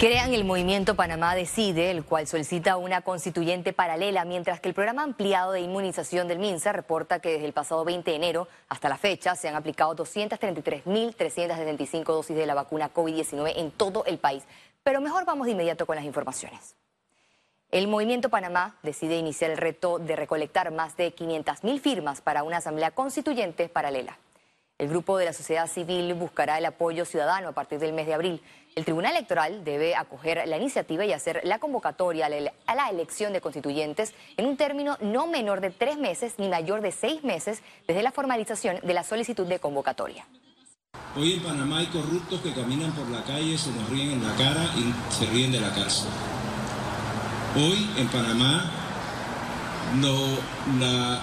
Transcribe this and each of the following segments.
Crean el movimiento Panamá Decide, el cual solicita una constituyente paralela, mientras que el programa ampliado de inmunización del MINSA reporta que desde el pasado 20 de enero hasta la fecha se han aplicado 233.375 dosis de la vacuna COVID-19 en todo el país. Pero mejor vamos de inmediato con las informaciones. El Movimiento Panamá decide iniciar el reto de recolectar más de 500.000 firmas para una asamblea constituyente paralela. El grupo de la sociedad civil buscará el apoyo ciudadano a partir del mes de abril. El Tribunal Electoral debe acoger la iniciativa y hacer la convocatoria a la elección de constituyentes en un término no menor de tres meses ni mayor de seis meses desde la formalización de la solicitud de convocatoria. Hoy en Panamá hay corruptos que caminan por la calle, se nos ríen en la cara y se ríen de la cárcel. Hoy en Panamá no, la,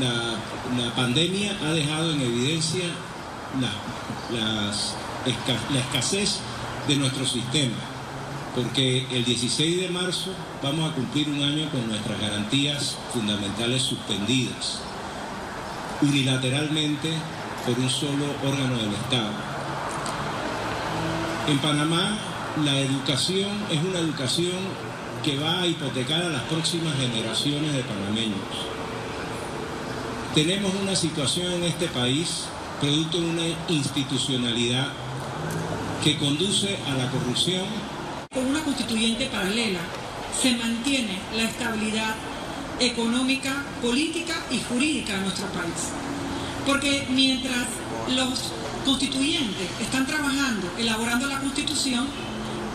la, pandemia ha dejado en evidencia la, escasez de nuestro sistema, porque el 16 de marzo vamos a cumplir un año con nuestras garantías fundamentales suspendidas unilateralmente por un solo órgano del Estado. En Panamá la educación es una educación que va a hipotecar a las próximas generaciones de panameños. Tenemos una situación en este país producto de una institucionalidad que conduce a la corrupción. Con una constituyente paralela se mantiene la estabilidad económica, política y jurídica de nuestro país. Porque mientras los constituyentes están trabajando, elaborando la constitución,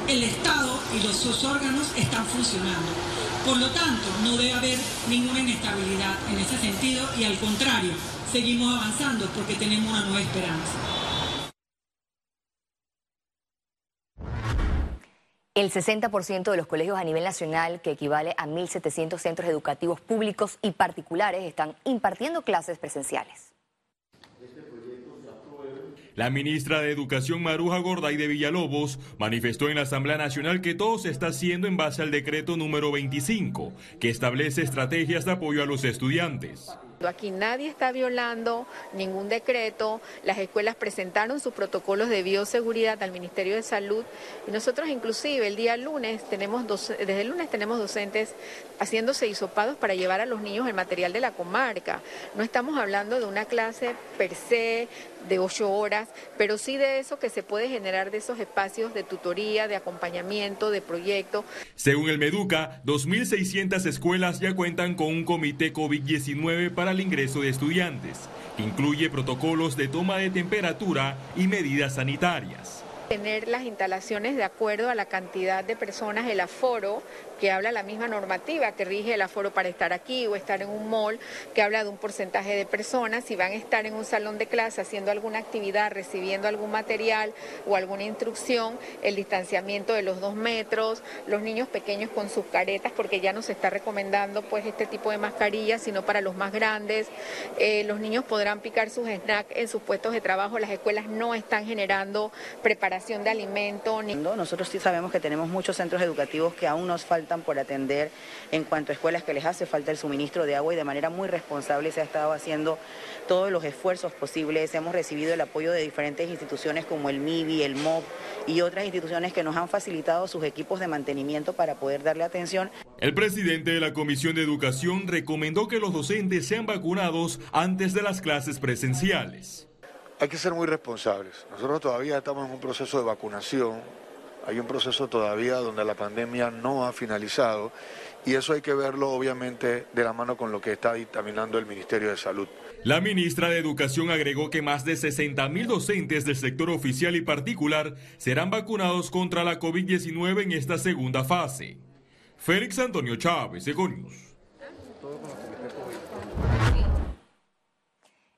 el Estado y los sus órganos están funcionando. Por lo tanto, no debe haber ninguna inestabilidad en ese sentido y al contrario, seguimos avanzando porque tenemos una nueva esperanza. El 60% de los colegios a nivel nacional, que equivale a 1.700 centros educativos públicos y particulares, están impartiendo clases presenciales. La ministra de Educación Maruja Gorday de Villalobos manifestó en la Asamblea Nacional que todo se está haciendo en base al decreto número 25, que establece estrategias de apoyo a los estudiantes. Aquí nadie está violando ningún decreto, las escuelas presentaron sus protocolos de bioseguridad al Ministerio de Salud y nosotros inclusive el día lunes tenemos desde el lunes tenemos docentes haciéndose hisopados para llevar a los niños el material de la comarca. No estamos hablando de una clase per se de ocho horas, pero sí de eso que se puede generar de esos espacios de tutoría, de acompañamiento, de proyecto. Según el Meduca, 2.600 escuelas ya cuentan con un comité COVID-19 para el ingreso de estudiantes, que incluye protocolos de toma de temperatura y medidas sanitarias tener las instalaciones de acuerdo a la cantidad de personas, el aforo, que habla la misma normativa que rige el aforo para estar aquí o estar en un mall, que habla de un porcentaje de personas, si van a estar en un salón de clase haciendo alguna actividad, recibiendo algún material o alguna instrucción, el distanciamiento de los dos metros, los niños pequeños con sus caretas, porque ya no se está recomendando pues este tipo de mascarillas, sino para los más grandes, eh, los niños podrán picar sus snacks en sus puestos de trabajo, las escuelas no están generando preparación de alimento. Nosotros sí sabemos que tenemos muchos centros educativos que aún nos faltan por atender en cuanto a escuelas que les hace falta el suministro de agua y de manera muy responsable se ha estado haciendo todos los esfuerzos posibles. Hemos recibido el apoyo de diferentes instituciones como el MIBI, el MOP y otras instituciones que nos han facilitado sus equipos de mantenimiento para poder darle atención. El presidente de la Comisión de Educación recomendó que los docentes sean vacunados antes de las clases presenciales. Hay que ser muy responsables. Nosotros todavía estamos en un proceso de vacunación hay un proceso todavía donde la pandemia no ha finalizado y eso hay que verlo obviamente de la mano con lo que está dictaminando el Ministerio de Salud. La ministra de Educación agregó que más de 60 mil docentes del sector oficial y particular serán vacunados contra la COVID-19 en esta segunda fase. Félix Antonio Chávez, Econius.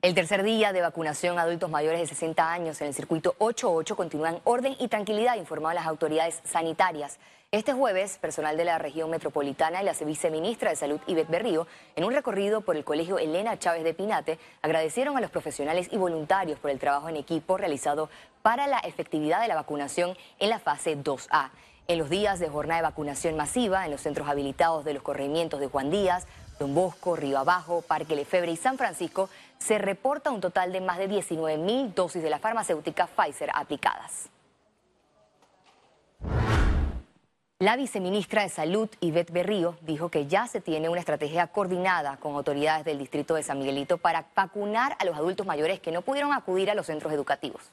El tercer día de vacunación a adultos mayores de 60 años en el circuito 88 continúa en orden y tranquilidad, informaron las autoridades sanitarias. Este jueves, personal de la región metropolitana y la viceministra de Salud, Ivette Berrío, en un recorrido por el colegio Elena Chávez de Pinate, agradecieron a los profesionales y voluntarios por el trabajo en equipo realizado para la efectividad de la vacunación en la fase 2A. En los días de jornada de vacunación masiva en los centros habilitados de los corregimientos de Juan Díaz, Don Bosco, Río Abajo, Parque Lefebre y San Francisco, se reporta un total de más de 19 mil dosis de la farmacéutica Pfizer aplicadas. La viceministra de Salud, Ivette Berrío, dijo que ya se tiene una estrategia coordinada con autoridades del distrito de San Miguelito para vacunar a los adultos mayores que no pudieron acudir a los centros educativos.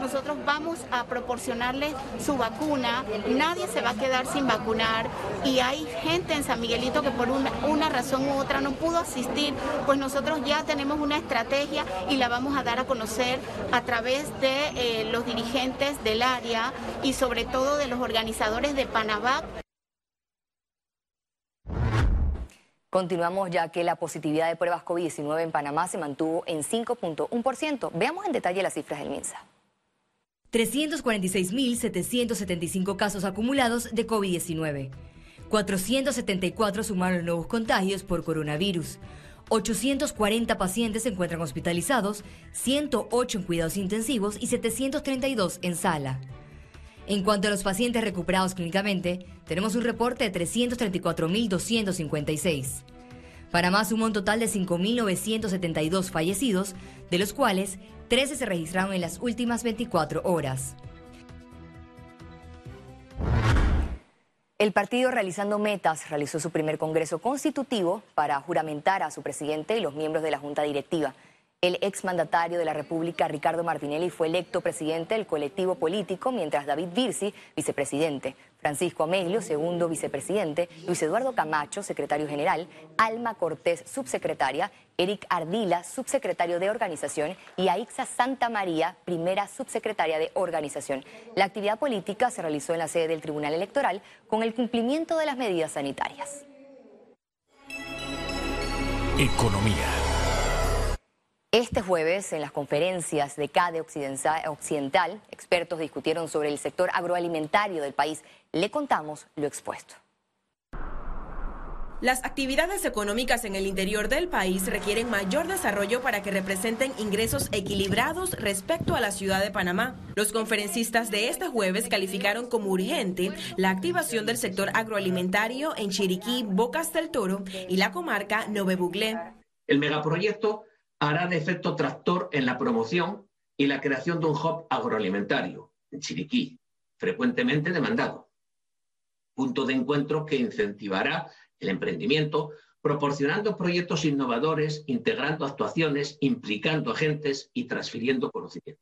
Nosotros vamos a proporcionarles su vacuna, nadie se va a quedar sin vacunar y hay gente en San Miguelito que por una, razón u otra no pudo asistir, pues nosotros ya tenemos una estrategia y la vamos a dar a conocer a través de eh, los dirigentes del área y sobre todo de los organizadores de Panavac. Continuamos ya que la positividad de pruebas COVID-19 en Panamá se mantuvo en 5.1%. Veamos en detalle las cifras del MINSA. 346.775 casos acumulados de COVID-19. 474 sumaron nuevos contagios por coronavirus. 840 pacientes se encuentran hospitalizados, 108 en cuidados intensivos y 732 en sala. En cuanto a los pacientes recuperados clínicamente, tenemos un reporte de 334.256. Panamá sumó un total de 5.972 fallecidos, de los cuales 13 se registraron en las últimas 24 horas. El partido Realizando Metas realizó su primer congreso constitutivo para juramentar a su presidente y los miembros de la Junta Directiva. El exmandatario de la República, Ricardo Martinelli, fue electo presidente del colectivo político, mientras David Virsi, vicepresidente, Francisco Amelio, segundo vicepresidente, Luis Eduardo Camacho, secretario general, Alma Cortés, subsecretaria, Eric Ardila, subsecretario de organización, y Aixa Santa María, primera subsecretaria de organización. La actividad política se realizó en la sede del Tribunal Electoral con el cumplimiento de las medidas sanitarias. Economía. Este jueves, en las conferencias de CADE Occidental, expertos discutieron sobre el sector agroalimentario del país. Le contamos lo expuesto. Las actividades económicas en el interior del país requieren mayor desarrollo para que representen ingresos equilibrados respecto a la ciudad de Panamá. Los conferencistas de este jueves calificaron como urgente la activación del sector agroalimentario en Chiriquí, Bocas del Toro y la comarca Nove Buglé. El megaproyecto hará de efecto tractor en la promoción y la creación de un hub agroalimentario en Chiriquí, frecuentemente demandado. Punto de encuentro que incentivará el emprendimiento, proporcionando proyectos innovadores, integrando actuaciones, implicando agentes y transfiriendo conocimiento.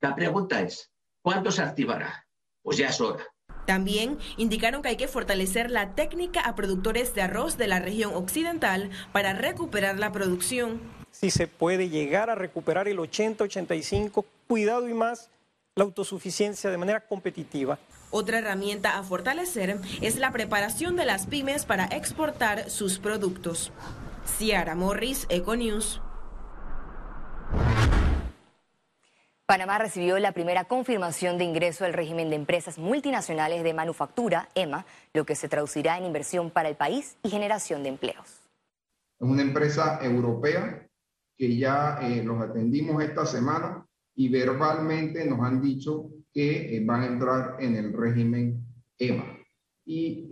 La pregunta es, ¿cuándo se activará? Pues ya es hora. También indicaron que hay que fortalecer la técnica a productores de arroz de la región occidental para recuperar la producción si se puede llegar a recuperar el 80-85, cuidado y más la autosuficiencia de manera competitiva. Otra herramienta a fortalecer es la preparación de las pymes para exportar sus productos. Ciara Morris, Econews. Panamá recibió la primera confirmación de ingreso al régimen de empresas multinacionales de manufactura, EMA, lo que se traducirá en inversión para el país y generación de empleos. Es una empresa europea que ya eh, los atendimos esta semana y verbalmente nos han dicho que eh, van a entrar en el régimen EMA. Y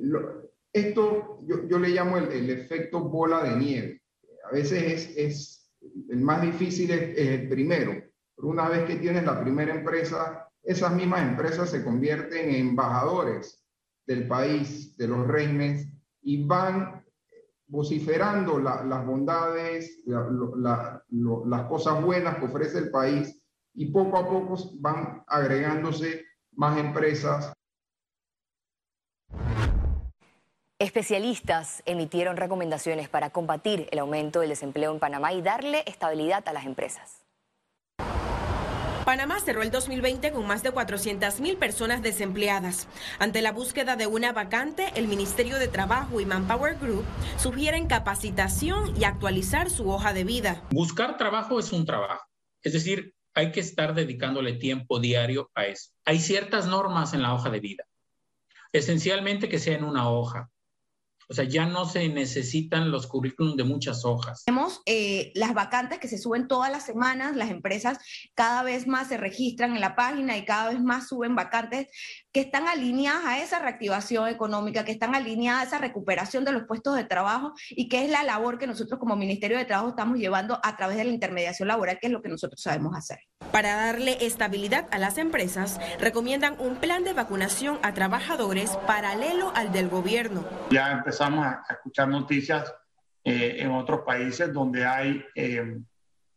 esto yo, yo, le llamo el, efecto bola de nieve. A veces es, es el más difícil es, el primero, pero una vez que tienes la primera empresa, esas mismas empresas se convierten en embajadores del país, de los regímenes, y van vociferando las bondades, las cosas buenas que ofrece el país y poco a poco van agregándose más empresas. Especialistas emitieron recomendaciones para combatir el aumento del desempleo en Panamá y darle estabilidad a las empresas. Panamá cerró el 2020 con más de 400.000 personas desempleadas. Ante la búsqueda de una vacante, el Ministerio de Trabajo y Manpower Group sugieren capacitación y actualizar su hoja de vida. Buscar trabajo es un trabajo. Es decir, hay que estar dedicándole tiempo diario a eso. Hay ciertas normas en la hoja de vida. Esencialmente que sea en una hoja. O sea, ya no se necesitan los currículums de muchas hojas. Tenemos eh, las vacantes que se suben todas las semanas, las empresas cada vez más se registran en la página y cada vez más suben vacantes que están alineadas a esa reactivación económica, que están alineadas a esa recuperación de los puestos de trabajo y que es la labor que nosotros como Ministerio de Trabajo estamos llevando a través de la intermediación laboral, que es lo que nosotros sabemos hacer. Para darle estabilidad a las empresas, recomiendan un plan de vacunación a trabajadores paralelo al del gobierno. Ya empezamos a escuchar noticias eh, en otros países donde hay, eh,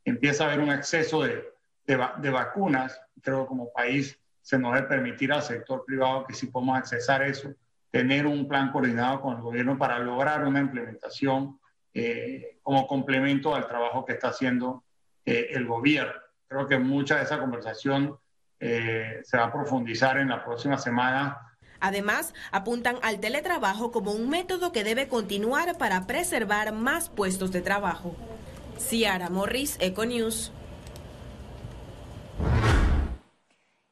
empieza a haber un exceso de, de, vacunas. Creo que como país se nos debe permitir al sector privado que si podemos accesar eso, tener un plan coordinado con el gobierno para lograr una implementación eh, como complemento al trabajo que está haciendo el gobierno. Creo que mucha de esa conversación se va a profundizar en la próxima semana Además, apuntan al teletrabajo como un método que debe continuar para preservar más puestos de trabajo. Ciara Morris, Econews.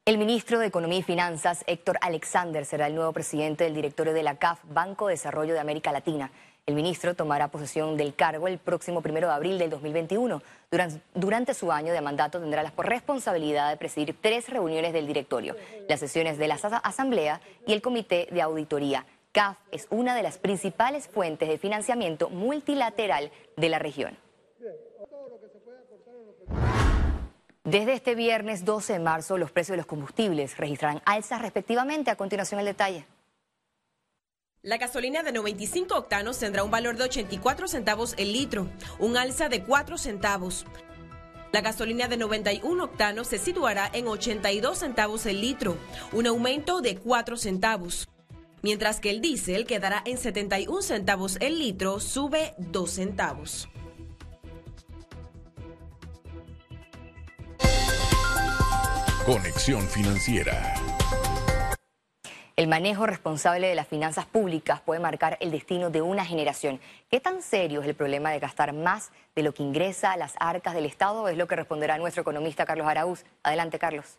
El ministro de Economía y Finanzas, Héctor Alexander, será el nuevo presidente del directorio de la CAF, Banco de Desarrollo de América Latina. El ministro tomará posesión del cargo el próximo primero de abril del 2021. Durante, su año de mandato tendrá la responsabilidad de presidir tres reuniones del directorio, las sesiones de la Asamblea y el Comité de Auditoría. CAF es una de las principales fuentes de financiamiento multilateral de la región. Desde este viernes 12 de marzo, los precios de los combustibles registrarán alzas respectivamente. A continuación, el detalle. La gasolina de 95 octanos tendrá un valor de 84 centavos el litro, un alza de 4 centavos. La gasolina de 91 octanos se situará en 82 centavos el litro, un aumento de 4 centavos. Mientras que el diésel quedará en 71 centavos el litro, sube 2 centavos. Conexión financiera. El manejo responsable de las finanzas públicas puede marcar el destino de una generación. ¿Qué tan serio es el problema de gastar más de lo que ingresa a las arcas del Estado? Es lo que responderá nuestro economista Carlos Araúz. Adelante, Carlos.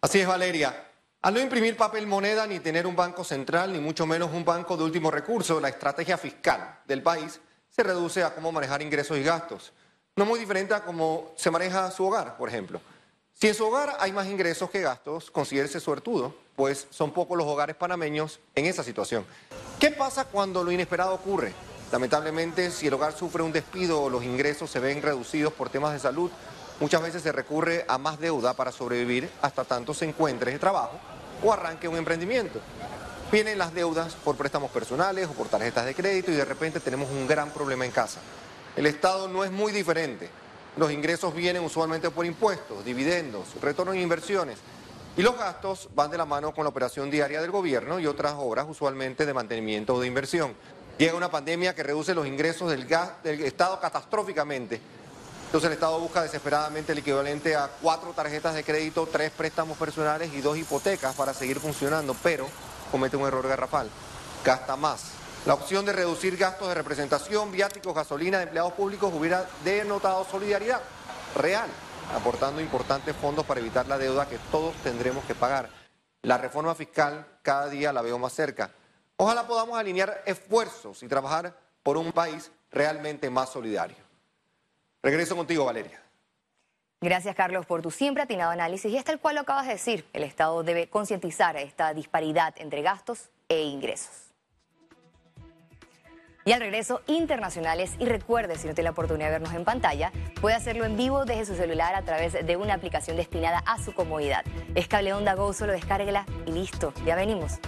Así es, Valeria. Al no imprimir papel moneda ni tener un banco central, ni mucho menos un banco de último recurso, la estrategia fiscal del país se reduce a cómo manejar ingresos y gastos. No muy diferente a cómo se maneja su hogar, por ejemplo. Si en su hogar hay más ingresos que gastos, considérese suertudo, pues son pocos los hogares panameños en esa situación. ¿Qué pasa cuando lo inesperado ocurre? Lamentablemente, si el hogar sufre un despido o los ingresos se ven reducidos por temas de salud, muchas veces se recurre a más deuda para sobrevivir hasta tanto se encuentre de trabajo o arranque un emprendimiento. Vienen las deudas por préstamos personales o por tarjetas de crédito y de repente tenemos un gran problema en casa. El Estado no es muy diferente. Los ingresos vienen usualmente por impuestos, dividendos, retornos e inversiones. Y los gastos van de la mano con la operación diaria del gobierno y otras obras usualmente de mantenimiento o de inversión. Llega una pandemia que reduce los ingresos del, del Estado catastróficamente. Entonces el Estado busca desesperadamente el equivalente a cuatro tarjetas de crédito, tres préstamos personales y dos hipotecas para seguir funcionando, pero comete un error garrafal. Gasta más. La opción de reducir gastos de representación, viáticos, gasolina de empleados públicos hubiera denotado solidaridad real, aportando importantes fondos para evitar la deuda que todos tendremos que pagar. La reforma fiscal cada día la veo más cerca. Ojalá podamos alinear esfuerzos y trabajar por un país realmente más solidario. Regreso contigo, Valeria. Gracias, Carlos, por tu siempre atinado análisis. Y es tal cual lo acabas de decir. El Estado debe concientizar esta disparidad entre gastos e ingresos. Y al regreso, internacionales. Y recuerde, si no tiene la oportunidad de vernos en pantalla, puede hacerlo en vivo desde su celular a través de una aplicación destinada a su comodidad. Es Cable Onda Go, solo descárguela y listo. Ya venimos.